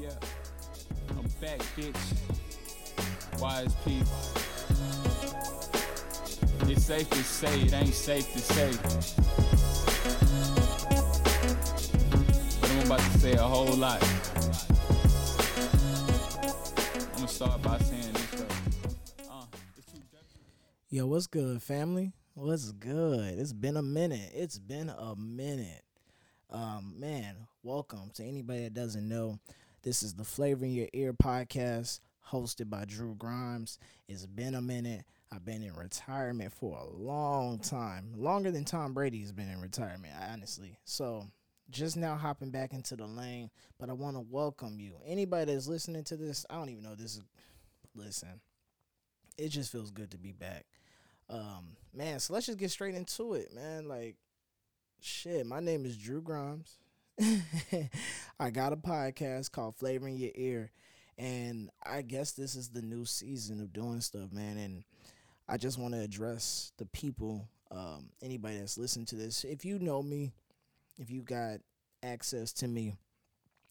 Yeah, I'm back, bitch. Wise people. It's safe to say, it ain't safe to say. But I'm about to say a whole lot. I'm gonna start by saying this though. Uh, Yo, what's good, family? What's good? It's been a minute. It's been a minute. Um, man, welcome to anybody that doesn't know. This is the Flavor in Your Ear podcast hosted by Drew Grimes. It's been a minute. I've been in retirement for a long time, longer than Tom Brady's been in retirement, honestly. So, just now hopping back into the lane, but I want to welcome you. Anybody that's listening to this, I don't even know this is. Listen, it just feels good to be back. Um, man, so let's just get straight into it, man. Like, shit, my name is Drew Grimes. I got a podcast called Flavor in Your Ear, and I guess this is the new season of doing stuff, man. And I just want to address the people, um, anybody that's listening to this. If you know me, if you got access to me,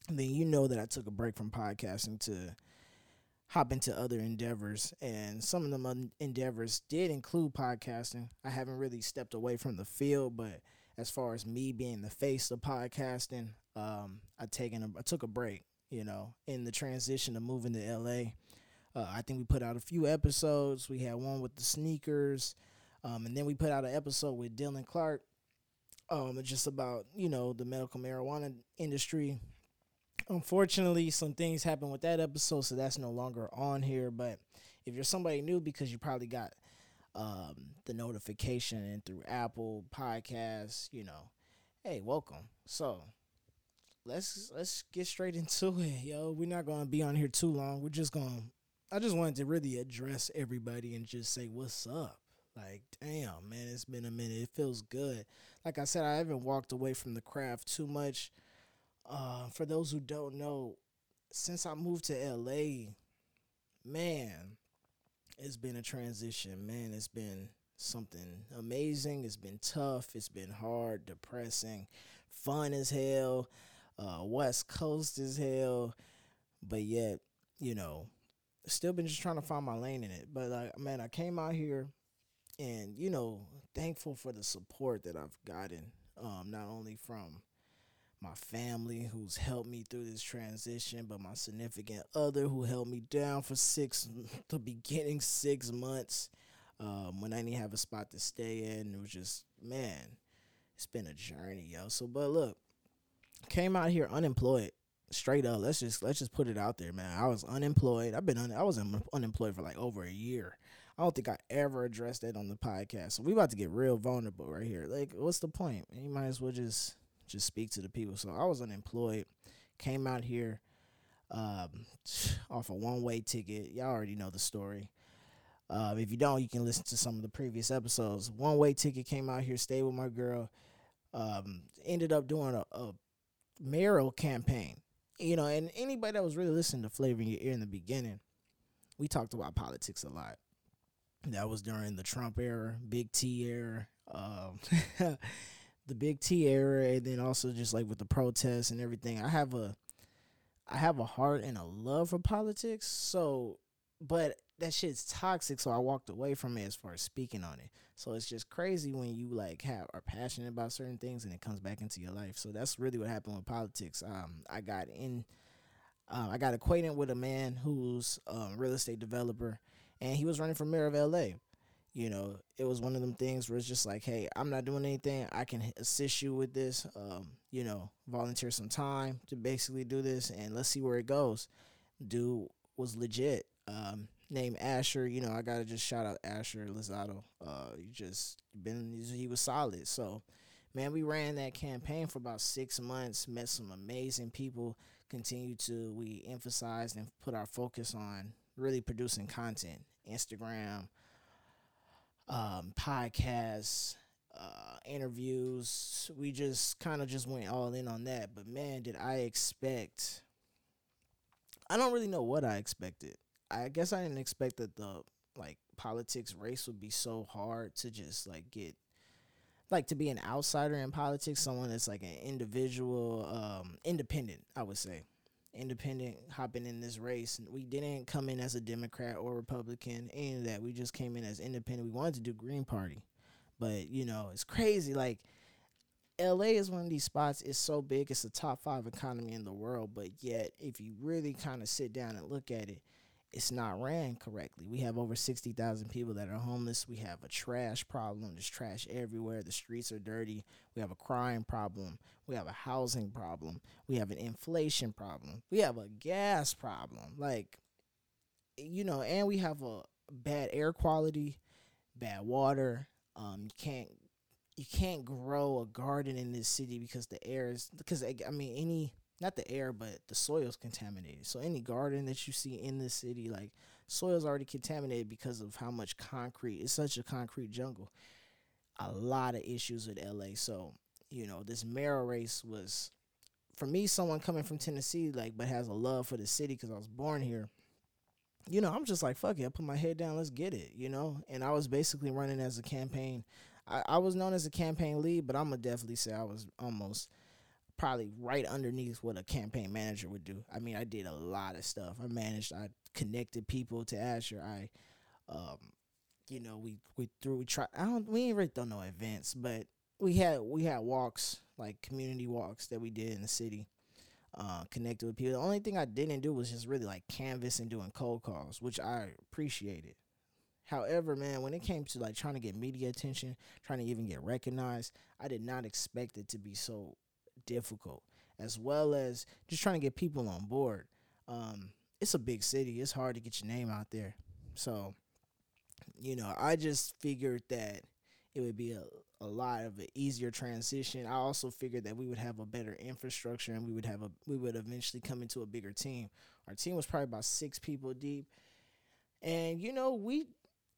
then you know that I took a break from podcasting to hop into other endeavors and some of them endeavors did include podcasting i haven't really stepped away from the field but as far as me being the face of podcasting um, i taken a, i took a break you know in the transition of moving to la uh, i think we put out a few episodes. We had one with the sneakers um, and then we put out an episode with dylan clark um, just about you know the medical marijuana industry. Unfortunately some things happened with that episode so that's no longer on here but if you're somebody new because you probably got um, the notification and through apple podcasts you know. Hey welcome. So let's let's get straight into it yo. We're not gonna be on here too long. We're just gonna i just wanted to really address everybody and just say what's up. Like damn man it's been a minute. It feels good. Like i said i haven't walked away from the craft too much. Uh, for those who don't know, since I moved to LA, man, it's been a transition. Man, it's been something amazing. It's been tough. It's been hard, depressing, fun as hell, uh, West Coast as hell. But yet, you know, still been just trying to find my lane in it. But like, man, I came out here, and you know, thankful for the support that I've gotten, um, not only from my family who's helped me through this transition, but my significant other who held me down for six, the beginning six months, um, when I didn't have a spot to stay in. It was just, man, it's been a journey, yo. So, but look, came out here unemployed, straight up. Let's just let's just put it out there, man. I was unemployed. I've been un- I was un- unemployed for like over a year. I don't think I ever addressed that on the podcast. So we about to get real vulnerable right here. Like, what's the point? You might as well just just speak to the people. So I was unemployed, came out here um, off a one way ticket. Y'all already know the story. Uh, if you don't, you can listen to some of the previous episodes. One way ticket came out here, stayed with my girl. Um, ended up doing a, a mayoral campaign. You know, and anybody that was really listening to Flavor in Your Ear in the beginning, we talked about politics a lot. That was during the Trump era, Big T era. Um, the big T era and then also just like with the protests and everything. I have a I have a heart and a love for politics. So but that shit's toxic, so I walked away from it as far as speaking on it. So it's just crazy when you like have are passionate about certain things and it comes back into your life. So that's really what happened with politics. Um I got in uh, I got acquainted with a man who's a real estate developer and he was running for mayor of LA you know, it was one of them things where it's just like, hey, I'm not doing anything. I can assist you with this. Um, you know, volunteer some time to basically do this, and let's see where it goes. Dude was legit. Um, named Asher. You know, I gotta just shout out Asher Lozado. Uh, you just been he was solid. So, man, we ran that campaign for about six months. Met some amazing people. Continued to we emphasized and put our focus on really producing content, Instagram um, podcasts, uh, interviews. We just kind of just went all in on that. But man, did I expect? I don't really know what I expected. I guess I didn't expect that the like politics race would be so hard to just like get like to be an outsider in politics, someone that's like an individual, um, independent, I would say. Independent hopping in this race. We didn't come in as a Democrat or Republican, any of that. We just came in as independent. We wanted to do Green Party. But, you know, it's crazy. Like, LA is one of these spots. It's so big. It's the top five economy in the world. But yet, if you really kind of sit down and look at it, it's not ran correctly. We have over 60,000 people that are homeless. We have a trash problem. There's trash everywhere. The streets are dirty. We have a crime problem. We have a housing problem. We have an inflation problem. We have a gas problem. Like, you know, and we have a bad air quality, bad water. Um, you can't you can't grow a garden in this city because the air is because I mean any not the air, but the soil's contaminated. So any garden that you see in the city, like soil's already contaminated because of how much concrete. It's such a concrete jungle. A lot of issues with LA. So you know this mayor race was, for me, someone coming from Tennessee, like but has a love for the city because I was born here. You know, I'm just like fuck it. I put my head down. Let's get it. You know, and I was basically running as a campaign. I, I was known as a campaign lead, but I'm gonna definitely say I was almost probably right underneath what a campaign manager would do. I mean, I did a lot of stuff. I managed, I connected people to Asher. I, um, you know, we we threw we try. I don't we ain't really done no events, but we had we had walks like community walks that we did in the city. Uh, connected with people. The only thing I didn't do was just really like canvas and doing cold calls, which I appreciated. However, man, when it came to like trying to get media attention, trying to even get recognized, I did not expect it to be so difficult, as well as just trying to get people on board. Um, it's a big city. It's hard to get your name out there. So, you know, I just figured that it would be a, a lot of an easier transition. I also figured that we would have a better infrastructure and we would have a we would eventually come into a bigger team. Our team was probably about six people deep. And you know, we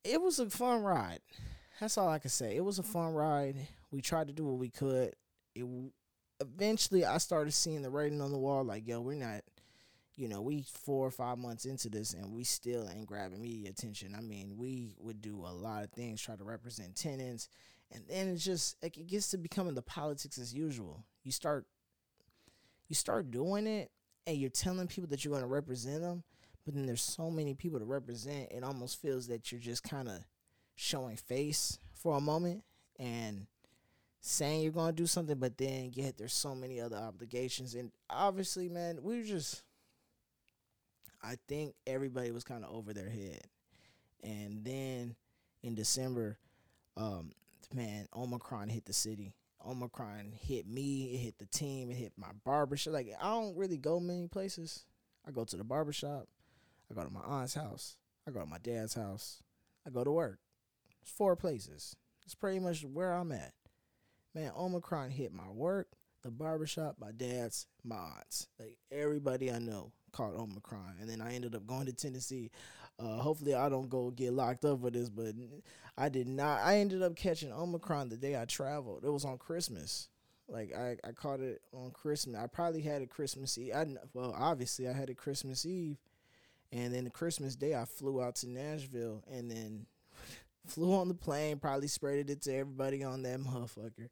it was a fun ride. That's all I can say. It was a fun ride. We tried to do what we could. It eventually I started seeing the writing on the wall like, yo, we're not, you know, we four or five months into this and we still ain't grabbing media attention. I mean, we would do a lot of things, try to represent tenants, and then it's just like it gets to becoming the politics as usual. You start you start doing it and you're telling people that you're going to represent them, but then there's so many people to represent, it almost feels that you're just kind of showing face for a moment and saying you're to do something, but then yet there's so many other obligations. And obviously, man, we just, I think everybody was kind of over their head. And then in December, um, man, Omicron hit the city. Omicron hit me, it hit the team, it hit my barbershop. Like, I don't really go many places. I go to the barbershop, I go to my aunt's house, I go to my dad's house, I go to work. It's four places. It's pretty much where I'm at. Man, Omicron hit my work, the barbershop, my dad's, my aunts. Like everybody I know caught Omicron. And then I ended up going to Tennessee. Uh, hopefully I don't go get locked up for this, but I did not. I ended up catching Omicron the day I traveled. It was on Christmas. Like I, I caught it on Christmas. I probably had a Christmas Eve. I, well, obviously I had a Christmas Eve, and then the Christmas day I flew out to Nashville, and then flew on the plane, probably spread it to everybody on that motherfucker,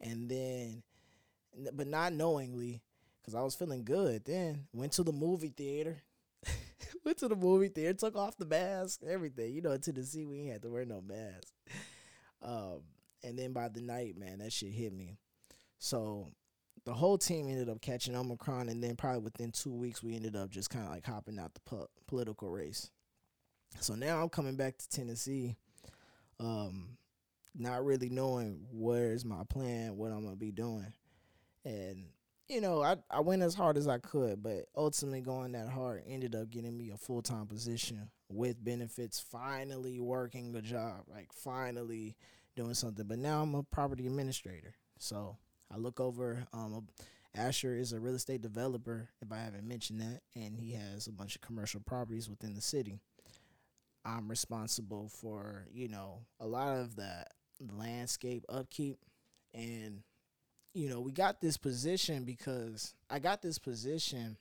and then, but not knowingly, because I was feeling good. Then went to the movie theater. went to the movie theater, took off the mask, everything. You know, the sea, we ain't had to wear no mask. Um, and then by the night, man, that shit hit me. So the whole team ended up catching Omicron, and then probably within two weeks, we ended up just kind of like hopping out the po- political race. So now I'm coming back to Tennessee um, not really knowing where's my plan, what I'm gonna be doing, and you know, I I went as hard as I could, but ultimately going that hard ended up getting me a full time position with benefits. Finally working a job, like finally doing something. But now I'm a property administrator, so I look over. Um, Asher is a real estate developer, if I haven't mentioned that, and he has a bunch of commercial properties within the city. I'm responsible for, you know, a lot of the landscape upkeep. And, you know, we got this position because I got this position.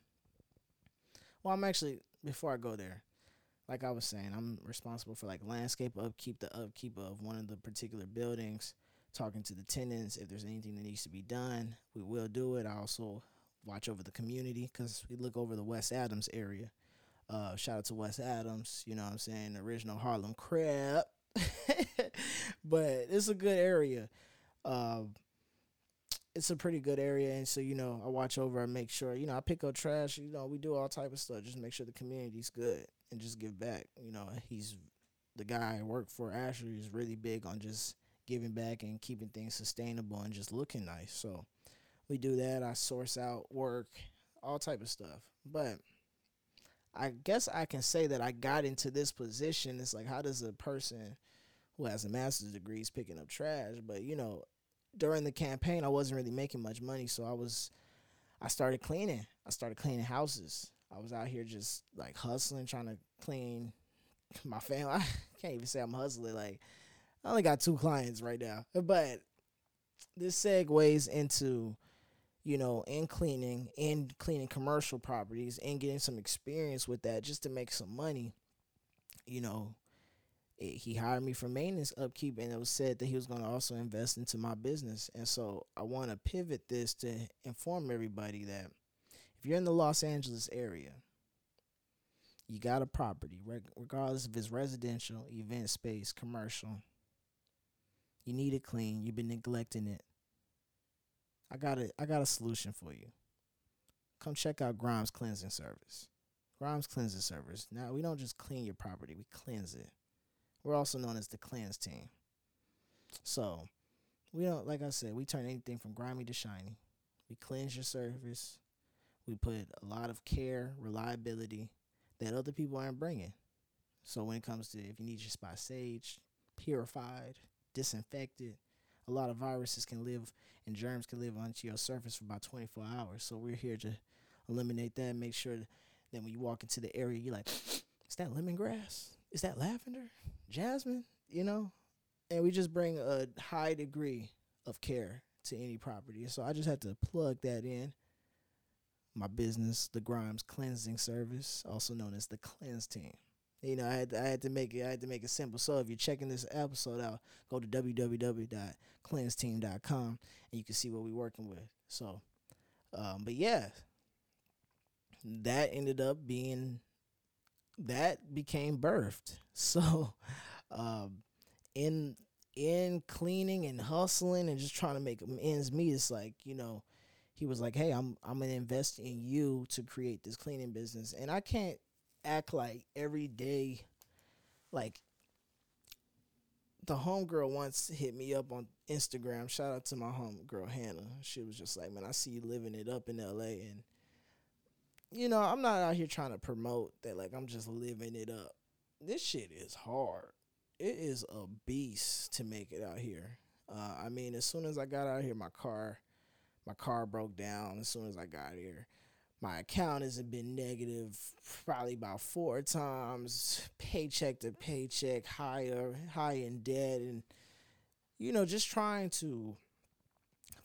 Well, I'm actually, before I go there, like I was saying, I'm responsible for like landscape upkeep, the upkeep of one of the particular buildings, talking to the tenants. If there's anything that needs to be done, we will do it. I also watch over the community because we look over the West Adams area. Uh, shout out to West Adams, you know what I'm saying, original Harlem crap. but it's a good area. Um, it's a pretty good area, and so you know, I watch over and make sure, you know, I pick up trash. You know, we do all type of stuff, just make sure the community's good and just give back. You know, he's the guy I work for. Asher is really big on just giving back and keeping things sustainable and just looking nice. So we do that. I source out work, all type of stuff, but. I guess I can say that I got into this position. It's like, how does a person who has a master's degree is picking up trash? But you know, during the campaign, I wasn't really making much money, so I was, I started cleaning. I started cleaning houses. I was out here just like hustling, trying to clean my family. I can't even say I'm hustling. Like, I only got two clients right now, but this segues into you know, in cleaning, in cleaning commercial properties, and getting some experience with that just to make some money. You know, it, he hired me for maintenance upkeep, and it was said that he was going to also invest into my business. And so I want to pivot this to inform everybody that if you're in the Los Angeles area, you got a property, regardless if it's residential, event space, commercial. You need it clean. You've been neglecting it I got a I got a solution for you. Come check out Grimes Cleansing Service. Grimes Cleansing Service. Now we don't just clean your property, we cleanse it. We're also known as the cleanse team. So we don't like I said, we turn anything from grimy to shiny. We cleanse your surface. We put a lot of care, reliability that other people aren't bringing. So when it comes to if you need your spot saged, purified, disinfected, a lot of viruses can live and germs can live onto your surface for about 24 hours. So we're here to eliminate that. Make sure that when you walk into the area, you're like, is that lemongrass? Is that lavender? Jasmine? You know? And we just bring a high degree of care to any property. So I just had to plug that in. My business, the Grimes Cleansing Service, also known as the Cleanse Team. You know, I had to, I had to make it I had to make it simple. So if you're checking this episode out, go to www.cleanseteam.com and you can see what we're working with. So, um, but yeah, that ended up being that became birthed. So, um, in in cleaning and hustling and just trying to make ends meet, it's like you know, he was like, "Hey, I'm I'm gonna invest in you to create this cleaning business," and I can't act like every day, like the homegirl once hit me up on Instagram. Shout out to my homegirl Hannah. She was just like, "Man, I see you living it up in L.A." and you know, I'm not out here trying to promote that. Like, I'm just living it up. This shit is hard. It is a beast to make it out here. Uh, I mean, as soon as I got out here, my car, my car broke down. As soon as I got here, my account has been negative probably about four times, paycheck to paycheck, higher, high in debt, and you know, just trying to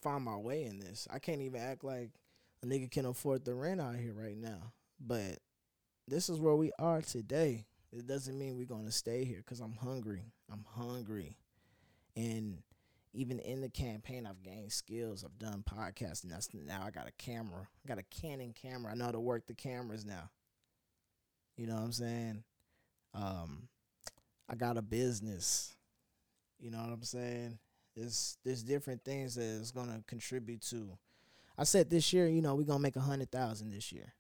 find my way in this. I can't even act like a nigga can afford the rent out here right now, but this is where we are today. It doesn't mean we're gonna stay here because I'm hungry. I'm hungry, and even in the campaign, I've gained skills. I've done podcasting. That's now I got a camera. I got a Canon camera. I know how to work the cameras now. You know what I'm saying? Um, I got a business. You know what I'm saying? There's there's different things that is gonna contribute to. I said this year, you know, we're gonna make a hundred thousand this year.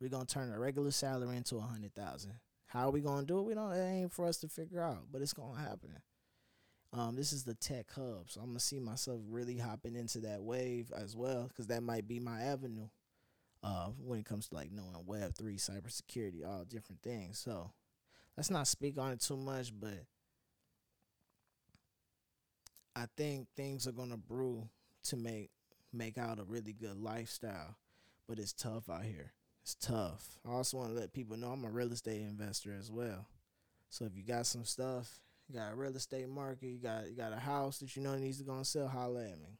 We're gonna turn a regular salary into a hundred thousand. How are we gonna do it? We don't. It ain't for us to figure out, but it's gonna happen. Um, this is the tech hub, so I'm gonna see myself really hopping into that wave as well, because that might be my avenue. Uh, when it comes to like knowing Web three, cybersecurity, all different things. So let's not speak on it too much, but I think things are gonna brew to make make out a really good lifestyle, but it's tough out here. It's tough. I also want to let people know I'm a real estate investor as well. So if you got some stuff you got a real estate market, you got you got a house that you know needs to go and sell, holla at me.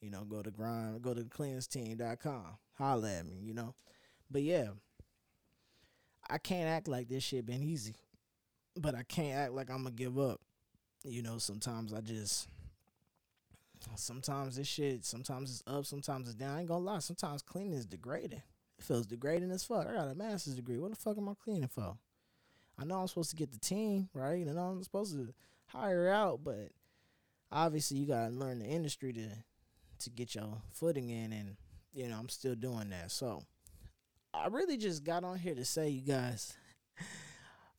You know, go to grind, go to cleanseteam.com, holla at me, you know. But yeah, I can't act like this shit been easy. But I can't act like I'm gonna give up. You know, sometimes I just sometimes this shit, sometimes it's up, sometimes it's down. I ain't gonna lie. Sometimes cleaning is degrading. It feels degrading as fuck. I got a master's degree. What the fuck am I cleaning for? I know I'm supposed to get the team right, and I'm supposed to hire out, but obviously you gotta learn the industry to to get your footing in, and you know I'm still doing that. So I really just got on here to say, you guys.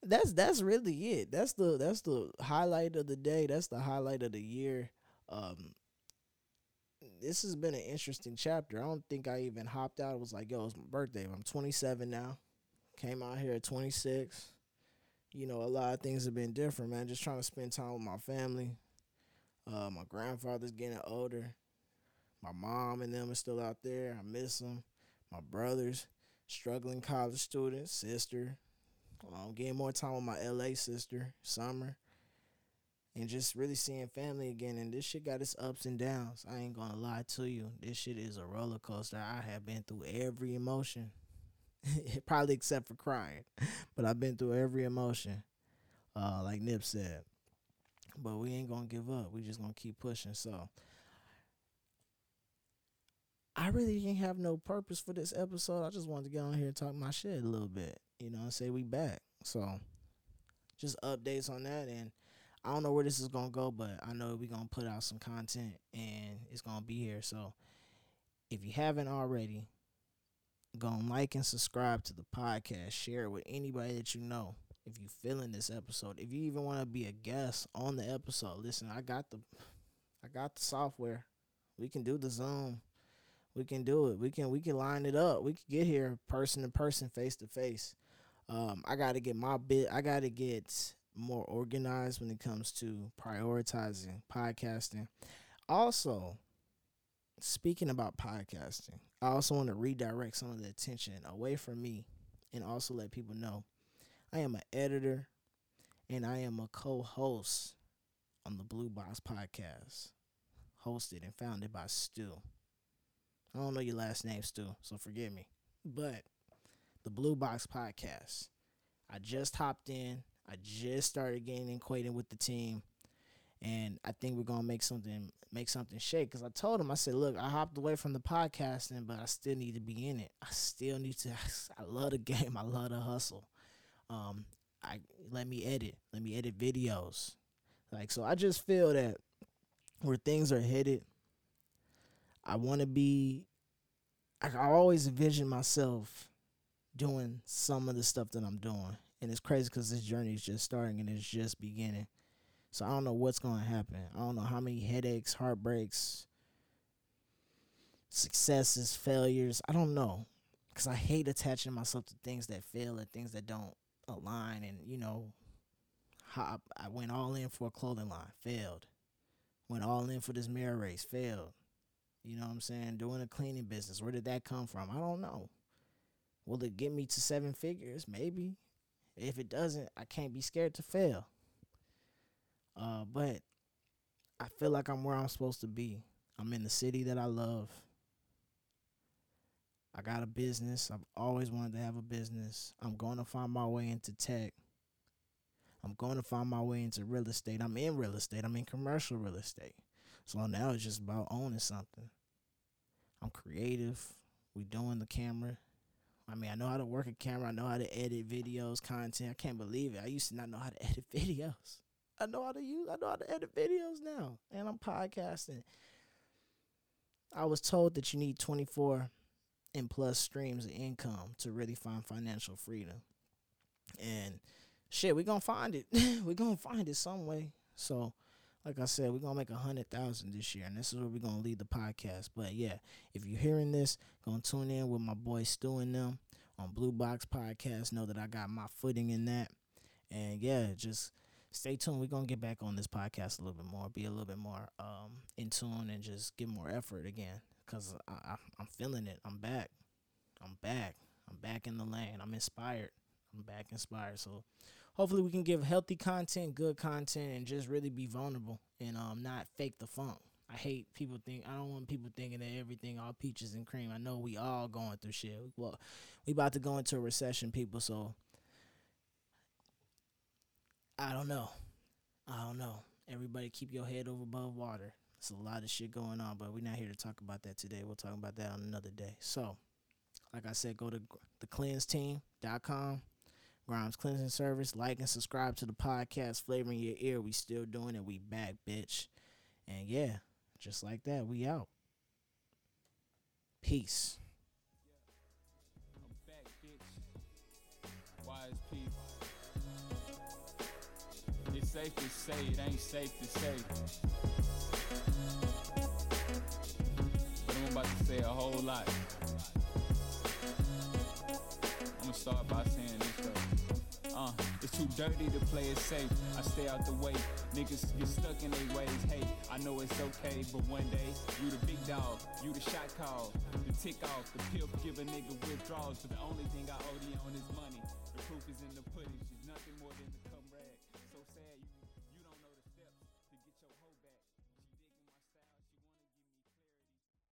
That's that's really it. That's the that's the highlight of the day. That's the highlight of the year. Um, this has been an interesting chapter. I don't think I even hopped out. It was like, yo, it's my birthday. I'm 27 now. Came out here at 26. You know, a lot of things have been different, man. Just trying to spend time with my family. Uh, my grandfather's getting older. My mom and them are still out there. I miss them. My brothers, struggling college students, sister, um, getting more time with my LA sister, Summer, and just really seeing family again. And this shit got its ups and downs. I ain't gonna lie to you. This shit is a roller coaster. I have been through every emotion, probably except for crying, but I've been through every emotion, uh, like Nip said. But we ain't gonna give up. We just gonna keep pushing. So. I really didn't have no purpose for this episode. I just wanted to get on here and talk my shit a little bit, you know, and say we back. So, just updates on that, and I don't know where this is gonna go, but I know we're gonna put out some content, and it's gonna be here. So, if you haven't already, go and like and subscribe to the podcast. Share it with anybody that you know. If you feeling this episode, if you even want to be a guest on the episode, listen, I got the, I got the software. We can do the Zoom we can do it. We can we can line it up. We can get here person to person, face to face. Um, I got to get my bit. I got to get more organized when it comes to prioritizing podcasting. Also, speaking about podcasting, I also want to redirect some of the attention away from me and also let people know I am an editor and I am a co-host on the Blue Box podcast, hosted and founded by Stu. I don't know your last name, Stu, so forgive me. But the Blue Box Podcast. I just hopped in. I just started getting acquainted with the team, and I think we're gonna make something make something shake. Cause I told him, I said, look, I hopped away from the podcasting, but I still need to be in it. I still need to. I love the game. I love the hustle. Um, I let me edit. Let me edit videos. Like so, I just feel that where things are headed I want to be. I always envision myself doing some of the stuff that I'm doing, and it's crazy because this journey is just starting and it's just beginning. So I don't know what's going to happen. I don't know how many headaches, heartbreaks, successes, failures. I don't know because I hate attaching myself to things that fail and things that don't align. And you know, how I went all in for a clothing line, failed. Went all in for this mirror race, failed. You know what I'm saying? Doing a cleaning business. Where did that come from? I don't know. Will it get me to seven figures? Maybe. If it doesn't, I can't be scared to fail. Uh, but I feel like I'm where I'm supposed to be. I'm in the city that I love. I got a business. I've always wanted to have a business. I'm going to find my way into tech. I'm going to find my way into real estate. I'm in real estate. I'm in commercial real estate. So now it's just about owning something. I'm creative. We doing the camera. I mean, I know how to work a camera. I know how to edit videos, content. I can't believe it. I used to not know how to edit videos. I know how to use. I know how to edit videos now, and I'm podcasting. I was told that you need 24 and plus streams of income to really find financial freedom. And shit, we're gonna find it. we're gonna find it some way. So like I said, we're gonna make a hundred thousand this year, and this is where we're gonna lead the podcast. But yeah, if you're hearing this, gonna tune in with my boy Stu and them on Blue Box Podcast. Know that I got my footing in that, and yeah, just stay tuned. We're gonna get back on this podcast a little bit more, be a little bit more um, in tune, and just give more effort again. Cause I, I, I'm feeling it. I'm back. I'm back. I'm back in the lane. I'm inspired. I'm back inspired. So hopefully we can give healthy content, good content, and just really be vulnerable and um not fake the funk. I hate people think I don't want people thinking that everything all peaches and cream. I know we all going through shit. Well, we about to go into a recession, people. So I don't know. I don't know. Everybody keep your head over above water. It's a lot of shit going on, but we're not here to talk about that today. We'll talk about that on another day. So, like I said, go to thecleanseteam.com, Grimes Cleansing Service. Like and subscribe to the podcast, Flavor in Your Ear. We still doing it. We back, bitch. And yeah, just like that, we out. Peace. I'm back, bitch. Wise people. Safe to say, it ain't safe to say. But I'm about to say a whole lot. I'm gonna start by saying this though. Uh, it's too dirty to play it safe. I stay out the way. Niggas get stuck in their ways. Hey, I know it's okay, but one day you the big dog, you the shot call, the tick off, the pill give a nigga withdrawals. But the only thing I owe you on is money.